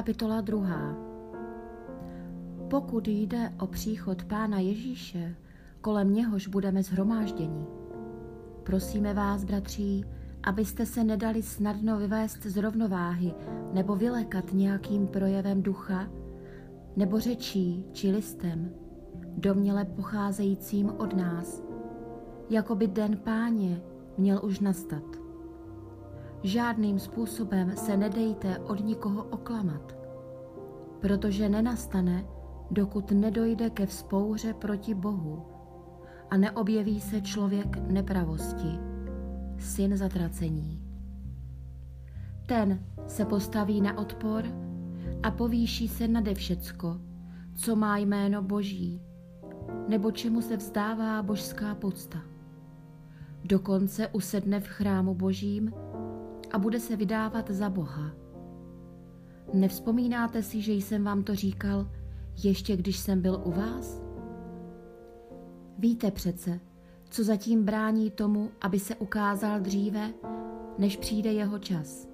Kapitola 2. Pokud jde o příchod Pána Ježíše, kolem něhož budeme zhromážděni, prosíme vás, bratří, abyste se nedali snadno vyvést z rovnováhy nebo vylekat nějakým projevem ducha, nebo řečí či listem, domněle pocházejícím od nás, jako by den páně měl už nastat. Žádným způsobem se nedejte od nikoho oklamat, protože nenastane, dokud nedojde ke vzpouře proti Bohu a neobjeví se člověk nepravosti, syn zatracení. Ten se postaví na odpor a povýší se nade všecko, co má jméno Boží, nebo čemu se vzdává božská podsta. Dokonce usedne v chrámu Božím a bude se vydávat za Boha. Nevzpomínáte si, že jsem vám to říkal, ještě když jsem byl u vás? Víte přece, co zatím brání tomu, aby se ukázal dříve, než přijde jeho čas.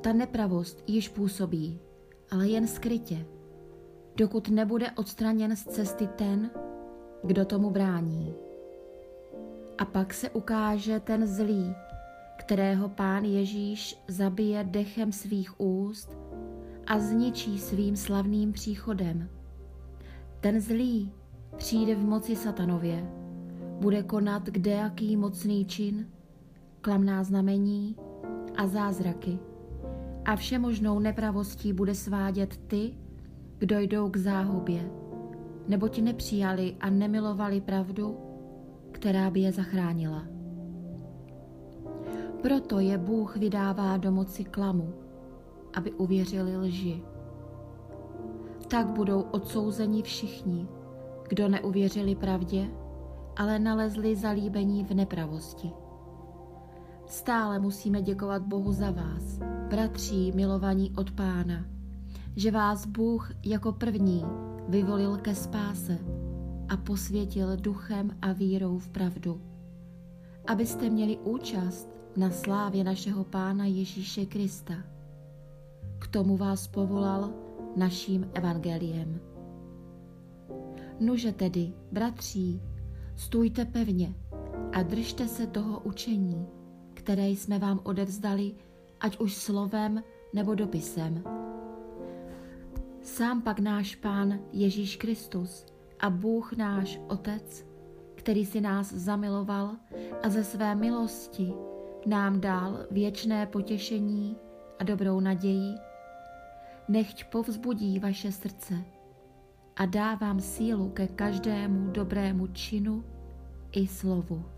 Ta nepravost již působí, ale jen skrytě, dokud nebude odstraněn z cesty ten, kdo tomu brání. A pak se ukáže ten zlý, kterého pán Ježíš zabije dechem svých úst a zničí svým slavným příchodem. Ten zlý přijde v moci satanově, bude konat kdejaký mocný čin, klamná znamení a zázraky a všemožnou nepravostí bude svádět ty, kdo jdou k záhubě, neboť nepřijali a nemilovali pravdu, která by je zachránila. Proto je Bůh vydává do moci klamu, aby uvěřili lži. Tak budou odsouzeni všichni, kdo neuvěřili pravdě, ale nalezli zalíbení v nepravosti. Stále musíme děkovat Bohu za vás, bratří milovaní od Pána, že vás Bůh jako první vyvolil ke spáse a posvětil duchem a vírou v pravdu, abyste měli účast na slávě našeho Pána Ježíše Krista. K tomu vás povolal naším evangeliem. Nuže tedy, bratří, stůjte pevně a držte se toho učení, které jsme vám odevzdali, ať už slovem nebo dopisem. Sám pak náš Pán Ježíš Kristus a Bůh náš Otec, který si nás zamiloval a ze své milosti nám dal věčné potěšení a dobrou naději, nechť povzbudí vaše srdce a dá vám sílu ke každému dobrému činu i slovu.